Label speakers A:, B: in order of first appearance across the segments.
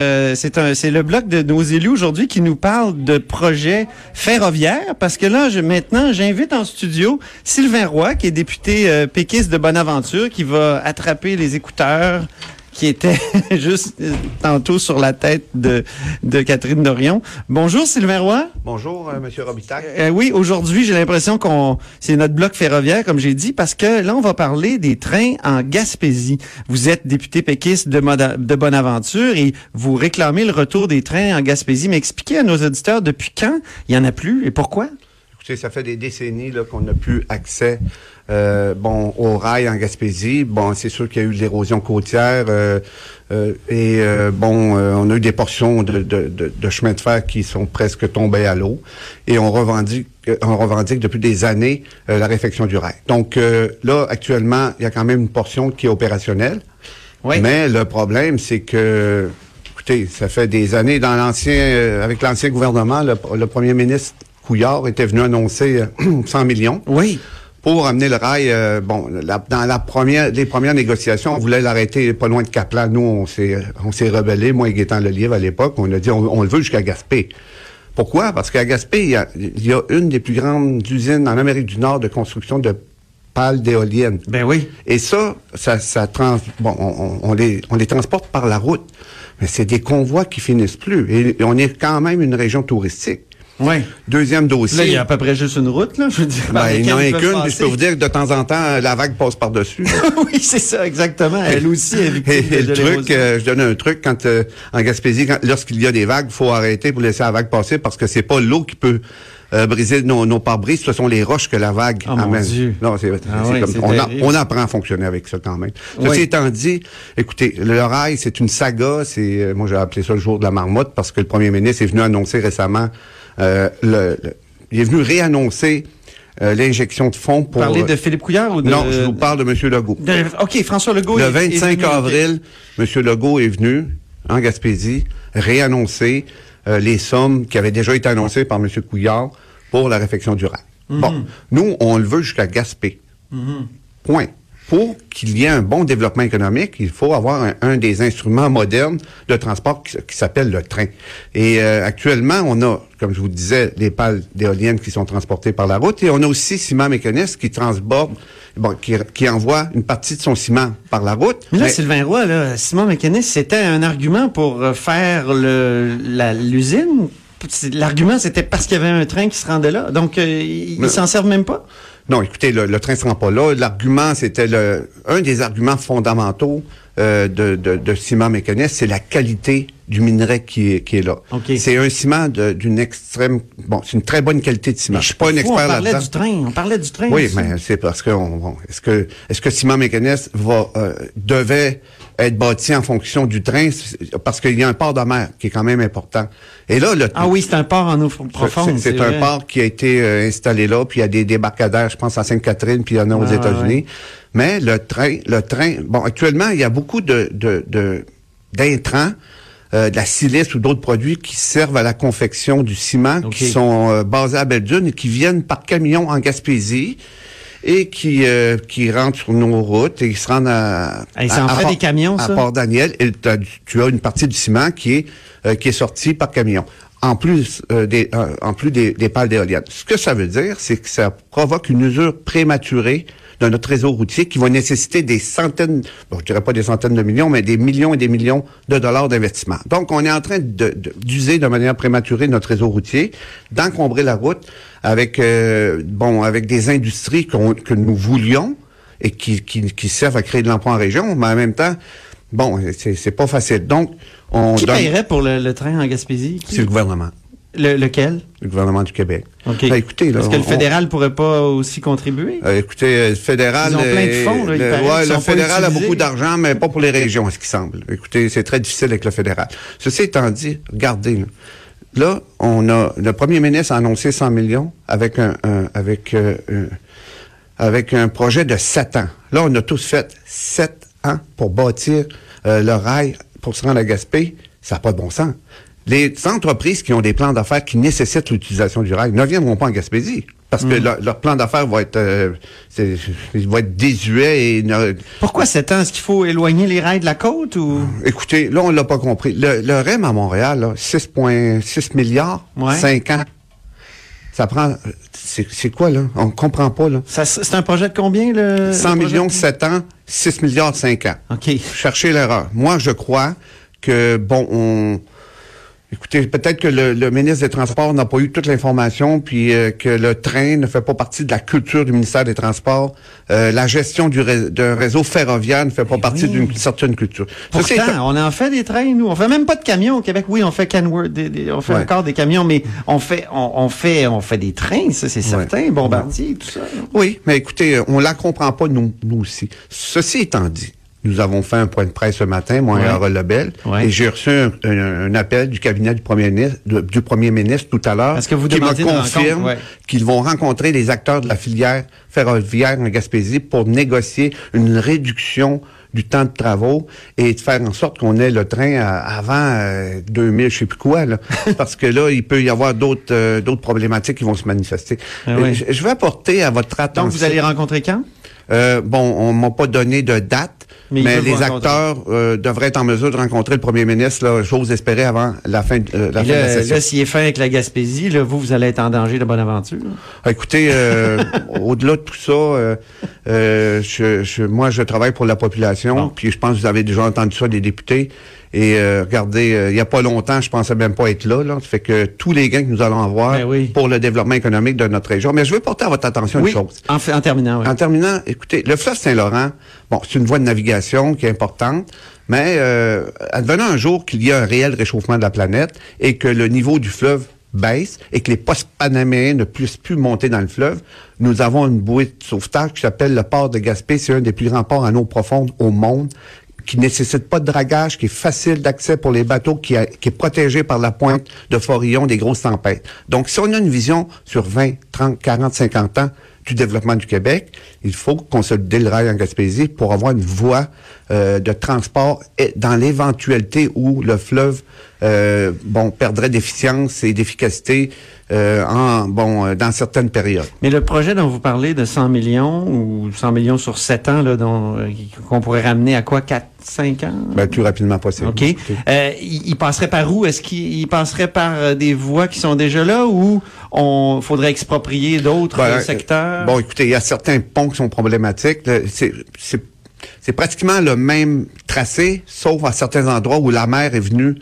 A: Euh, c'est le bloc de nos élus aujourd'hui qui nous parle de projets ferroviaires parce que là, maintenant, j'invite en studio Sylvain Roy, qui est député euh, péquiste de Bonaventure, qui va attraper les écouteurs qui étaient juste euh, tantôt sur la tête de, de Catherine Dorion. Bonjour Sylvain Roy.
B: Bonjour, euh, Monsieur Robitaille.
A: Euh, oui, aujourd'hui, j'ai l'impression qu'on c'est notre bloc ferroviaire, comme j'ai dit, parce que là, on va parler des trains en Gaspésie. Vous êtes député péquiste de, Moda- de Bonaventure et vous réclamez le retour des trains en Gaspésie. Mais expliquez à nos auditeurs depuis quand il y en a plus et pourquoi?
B: Écoutez, ça fait des décennies qu'on n'a plus accès euh, bon, au rail en Gaspésie. Bon, c'est sûr qu'il y a eu de l'érosion côtière euh, euh, et bon, on a eu des portions de, de, de, de chemin de fer qui sont presque tombées à l'eau et on revendique, on revendique depuis des années la réfection du rail. Donc là, actuellement, il y a quand même une portion qui est opérationnelle.
A: Oui.
B: Mais le problème, c'est que, écoutez, ça fait des années dans l'ancien, euh, avec l'ancien gouvernement, le, le premier ministre Couillard était venu annoncer euh, 100 millions
A: Oui.
B: pour amener le rail. euh, bon, la- dans la première, les premières négociations, on voulait l'arrêter pas loin de Caplan. Nous, on s'est, on s'est rebellé, moi et Gaétan Lelièvre à l'époque. On a dit, on, on le veut jusqu'à Gaspé. Pourquoi? Parce qu'à Gaspé, il y, a, il y a une des plus grandes usines en Amérique du Nord de construction de pales d'éoliennes.
A: Ben oui.
B: Et ça, ça, ça trans, bon, on, on- on les, on les transporte par la route, mais c'est des convois qui finissent plus. Et, et on est quand même une région touristique.
A: Oui.
B: Deuxième dossier.
A: Là, il y a à peu près juste une route, là. Je veux dire.
B: ben, il n'y en a qu'une, puis je peux vous dire que de temps en temps, la vague passe par-dessus.
A: oui, c'est ça, exactement. Elle aussi est
B: Et,
A: victime
B: et
A: de,
B: le truc, euh, je donne un truc, quand euh, en Gaspésie, lorsqu'il y a des vagues, il faut arrêter pour laisser la vague passer parce que c'est pas l'eau qui peut euh, briser nos, nos pare-brises, ce sont les roches que la vague
A: Oh, mon
B: amène.
A: Dieu.
B: Non, c'est,
A: Ah oui,
B: comme on, a-
A: terrible.
B: on apprend à fonctionner avec ça quand même.
A: Oui.
B: Ceci étant dit, écoutez, le rail, c'est une saga. C'est, euh, moi, j'ai appelé ça le jour de la marmotte parce que le premier ministre est venu annoncer récemment, le, le- il est venu réannoncer euh, l'injection de fonds pour.
A: Parler de Philippe Couillard ou de...
B: non, je vous parle de M. Legault.
A: de- OK, François Legault
B: Le
A: est- est
B: 25
A: venu, OK.
B: avril, M. Legault est venu en Gaspésie réannoncer euh, les sommes qui avaient déjà été annoncées par M. Couillard pour la réfection du rail.
A: Mhm.
B: Bon, nous, on le veut jusqu'à Gaspé. Point. Pour qu'il y ait un bon développement économique, il faut avoir un, un des instruments modernes de transport qui, s'appelle le train. Et euh, actuellement, on a, comme je vous disais, les pales d'éoliennes qui sont transportées par la route, et on a aussi Ciment Mécaniste qui transborde, bon, qui, qui envoie une partie de son ciment par la route.
A: Mais là,
B: Mais-
A: Sylvain Roy, là, Simon Mécaniste, c'était un argument pour euh, faire l'usine. L'argument, c'était parce qu'il y avait un train qui se rendait là. Donc, euh, ils
B: Mais-
A: s'en servent même pas?
B: Non, écoutez, le, le train ne se rend pas là. L'argument, c'était le un des arguments fondamentaux euh, de, de, de ciment mécaniste, c'est la qualité du minerai qui est, qui est là. C'est un ciment d'une extrême... Bon, c'est une très bonne qualité de ciment. Je suis pas un expert
A: On parlait
B: là-dedans.
A: du train. On parlait du train.
B: Oui,
A: aussi.
B: mais c'est parce que on- est-ce que est-ce que ciment mécaniste va euh, devait être bâti en fonction du train parce qu'il y a un port de mer qui est quand même important. Et là, le,
A: Ah oui, c'est un port en eau profonde.
B: c'est un port qui a été euh, installé là, puis il y a des débarcadères, je pense à Sainte-Catherine, puis il y en a aux
A: Ah,
B: États-Unis.
A: ouais.
B: Mais le train, le train, bon, actuellement, il y a beaucoup de de- de- d'intrants, euh, de la silice ou d'autres produits qui servent à la confection du ciment, qui sont euh, basés à Belle-Dune et qui viennent par camion en Gaspésie et qui euh, qui rentrent sur nos routes et qui se rendent à
A: ça
B: à-
A: en
B: à
A: fait
B: Port-
A: des camions,
B: à
A: ça?
B: Port-Daniel et t'as du- tu as une partie du ciment qui est euh, qui est sortie par camion. En plus euh, des euh, en plus des, des pales d'éoliennes. Ce que ça veut dire, c'est que ça provoque une usure prématurée de notre réseau routier qui va nécessiter des centaines, bon, je dirais pas des centaines de millions, mais des millions et des millions de dollars d'investissement. Donc, on est en train de- de- d'user de, manière prématurée notre réseau routier, d'encombrer la route avec, euh, bon, avec des industries que nous voulions et qui, qui, qui servent à créer de l'emploi en région, mais en même temps, bon, c'est pas facile. Donc, on
A: Qui
B: donne,
A: paierait pour le, le train en Gaspésie?
B: C'est le gouvernement,
A: Le- lequel?
B: le gouvernement du Québec. Ben, écoutez, là,
A: Est-ce que le
B: on-
A: fédéral pourrait pas aussi contribuer?
B: Euh, écoutez, euh, le fédéral,
A: Ils ont plein de
B: euh,
A: fonds, là,
B: le, ouais, le fédéral a beaucoup d'argent, mais pas pour les régions, à ce qui semble. Écoutez, c'est très difficile avec le fédéral. Ceci étant dit, regardez, là, Là, on a le premier ministre a annoncé 100 millions avec un, un- avec euh, un- avec un projet de 7 ans. Là, on a tous fait 7 ans pour bâtir euh, le rail pour se rendre à Gaspé. Ça n'a pas de bon sens. Les entreprises qui ont des plans d'affaires qui nécessitent l'utilisation du rail ne viendront pas en Gaspésie. parce que leur, leur plan d'affaires va être, euh, va être désuet et ne-
A: Pourquoi 7 ans? Est-ce qu'il faut éloigner les rails de la côte ou?
B: écoutez, là on l'a pas compris. Le, le REM à Montréal, là, 6,6 milliards,
A: Ouais.
B: 5 ans. Ça prend, c'est quoi là? On comprend pas là.
A: C'est un projet de combien, le?
B: 100
A: le projet?
B: millions, 7 ans, 6 milliards, 5 ans.
A: OK.
B: chercher l'erreur. Moi, je crois que, bon, on... Écoutez, peut-être que le, le ministre des Transports n'a pas eu toute l'information, puis euh, que le train ne fait pas partie de la culture du ministère des Transports. Euh, la gestion du ré- d'un réseau ferroviaire ne fait pas
A: Eh
B: partie
A: oui.
B: d'une certaine culture. Ceci
A: Pourtant, on en fait des trains, nous. On fait même pas de camions au Québec. Oui, on fait Canworth, des- des- on fait
B: Ouais.
A: encore des camions, mais on fait, on, on fait, on fait des trains, ça, c'est certain. Bombardier, tout ça.
B: Oui, mais écoutez, on la comprend pas, nous, nous aussi. Ceci étant dit, nous avons fait un point de presse ce matin, moi
A: Ouais.
B: et Harold Lebel,
A: Ouais.
B: et j'ai reçu un, un- un appel du cabinet du premier ministre, du premier ministre tout à l'heure,
A: Parce que vous
B: qui me confirme
A: ouais.
B: qu'ils vont rencontrer les acteurs de la filière ferroviaire en Gaspésie pour négocier une réduction du temps de travaux et de faire en sorte qu'on ait le train avant euh, 2000, je sais plus quoi, là. parce que là, il peut y avoir d'autres euh, d'autres problématiques qui vont se manifester.
A: Ah
B: Euh,
A: oui.
B: je, je vais apporter à votre attention.
A: Donc, vous allez rencontrer quand?
B: Euh, bon, on m'a pas donné de date,
A: Mais
B: les acteurs euh, devraient être en mesure de rencontrer le premier ministre, là, j'ose espérer, avant la fin, de- euh, la, fin de la session.
A: là, s'il est fin avec la Gaspésie, là, vous, vous allez être en danger de bonne aventure.
B: Ah, Écoutez, euh, au-delà de tout ça, euh, euh, je, je- moi, je travaille pour la population,
A: Bon.
B: puis je pense que vous avez déjà entendu ça des députés. Et euh, regardez, euh, il y a pas longtemps, je pensais même pas être là. Là, ça fait que tous les gains que nous allons avoir
A: Ben oui.
B: pour le développement économique de notre région. Mais je veux porter à votre attention
A: Oui,
B: une chose.
A: en, en terminant, oui.
B: En terminant, écoutez, le fleuve Saint-Laurent, bon, c'est une voie de navigation qui est importante, mais euh, advenant un jour qu'il y a un réel réchauffement de la planète et que le niveau du fleuve baisse et que les postes panaméens ne puissent plus monter dans le fleuve, nous avons une bouée de sauvetage qui s'appelle le port de Gaspé. C'est un des plus grands ports en eau profonde au monde qui nécessite pas de dragage, qui est facile d'accès pour les bateaux, qui, est protégé par la pointe de Forillon des grosses tempêtes. Donc, si on a une vision sur 20, 30, 40, 50 ans du développement du Québec, il faut consolider le rail en Gaspésie pour avoir une voie euh, de transport et dans l'éventualité où le fleuve euh, bon perdrait d'efficience et d'efficacité euh, en bon euh, dans certaines périodes.
A: Mais le projet dont vous parlez de 100 millions ou 100 millions sur 7 ans, là, dont, euh, qu'on pourrait ramener à quoi? 4, 5 ans?
B: Ben, plus rapidement possible.
A: OK. Euh, il, passerait par où? Est-ce qu'il il passerait par des voies qui sont déjà là ou on faudrait exproprier d'autres
B: Ben,
A: secteurs?
B: Bon, écoutez, il y a certains ponts qui sont problématiques. C'est, c'est, pratiquement le même tracé, sauf à certains endroits où la mer est venue,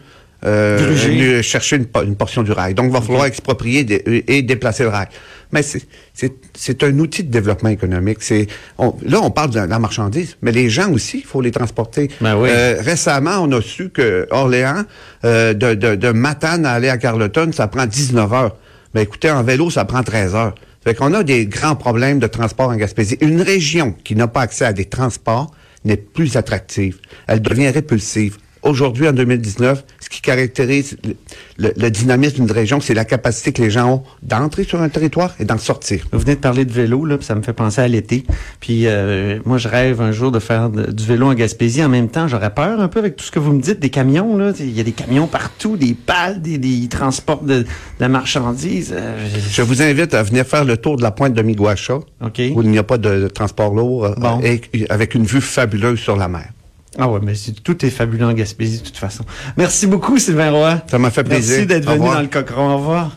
B: euh, venue chercher une, po- une portion du rail. Donc, il va falloir exproprier et déplacer le rail. Mais c'est, un outil de développement économique. C'est, là, on parle de la marchandise, mais les gens aussi, il faut les transporter.
A: Ben oui.
B: Euh, récemment, on a su que Orléans, euh, de, de, de Matane à aller à Carleton, ça prend 19 heures. Ben écoutez, en vélo, ça prend 13 heures. Fait qu'on a des grands problèmes de transport en Gaspésie. Une région qui n'a pas accès à des transports n'est plus attractive. Elle devient répulsive. Aujourd'hui, en 2019, ce qui caractérise le, le- le dynamisme d'une région, c'est la capacité que les gens ont d'entrer sur un territoire et d'en sortir.
A: Vous venez de parler de vélo, là, puis ça me fait penser à l'été. Puis euh, moi, je rêve un jour de faire de- du vélo en Gaspésie. En même temps, j'aurais peur un peu avec tout ce que vous me dites des camions. Là, il y a des camions partout, des pales, des, des transports de, de la marchandise. Euh,
B: Je vous invite à venir faire le tour de la pointe de Miguacha,
A: OK.
B: où il n'y a pas de, de transport lourd, euh,
A: Bon.
B: et avec une vue fabuleuse sur la mer.
A: Ah ouais, mais c'est- tout est fabuleux en Gaspésie de toute façon. Merci beaucoup, Sylvain Roy.
B: Ça m'a fait plaisir.
A: Merci d'être venu dans le Cochon. Au revoir.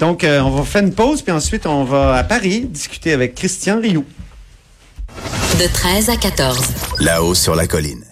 A: Donc, euh, on va faire une pause, puis ensuite, on va à Paris discuter avec Christian Rioux.
C: De 13 à 14.
D: Là-haut sur la colline.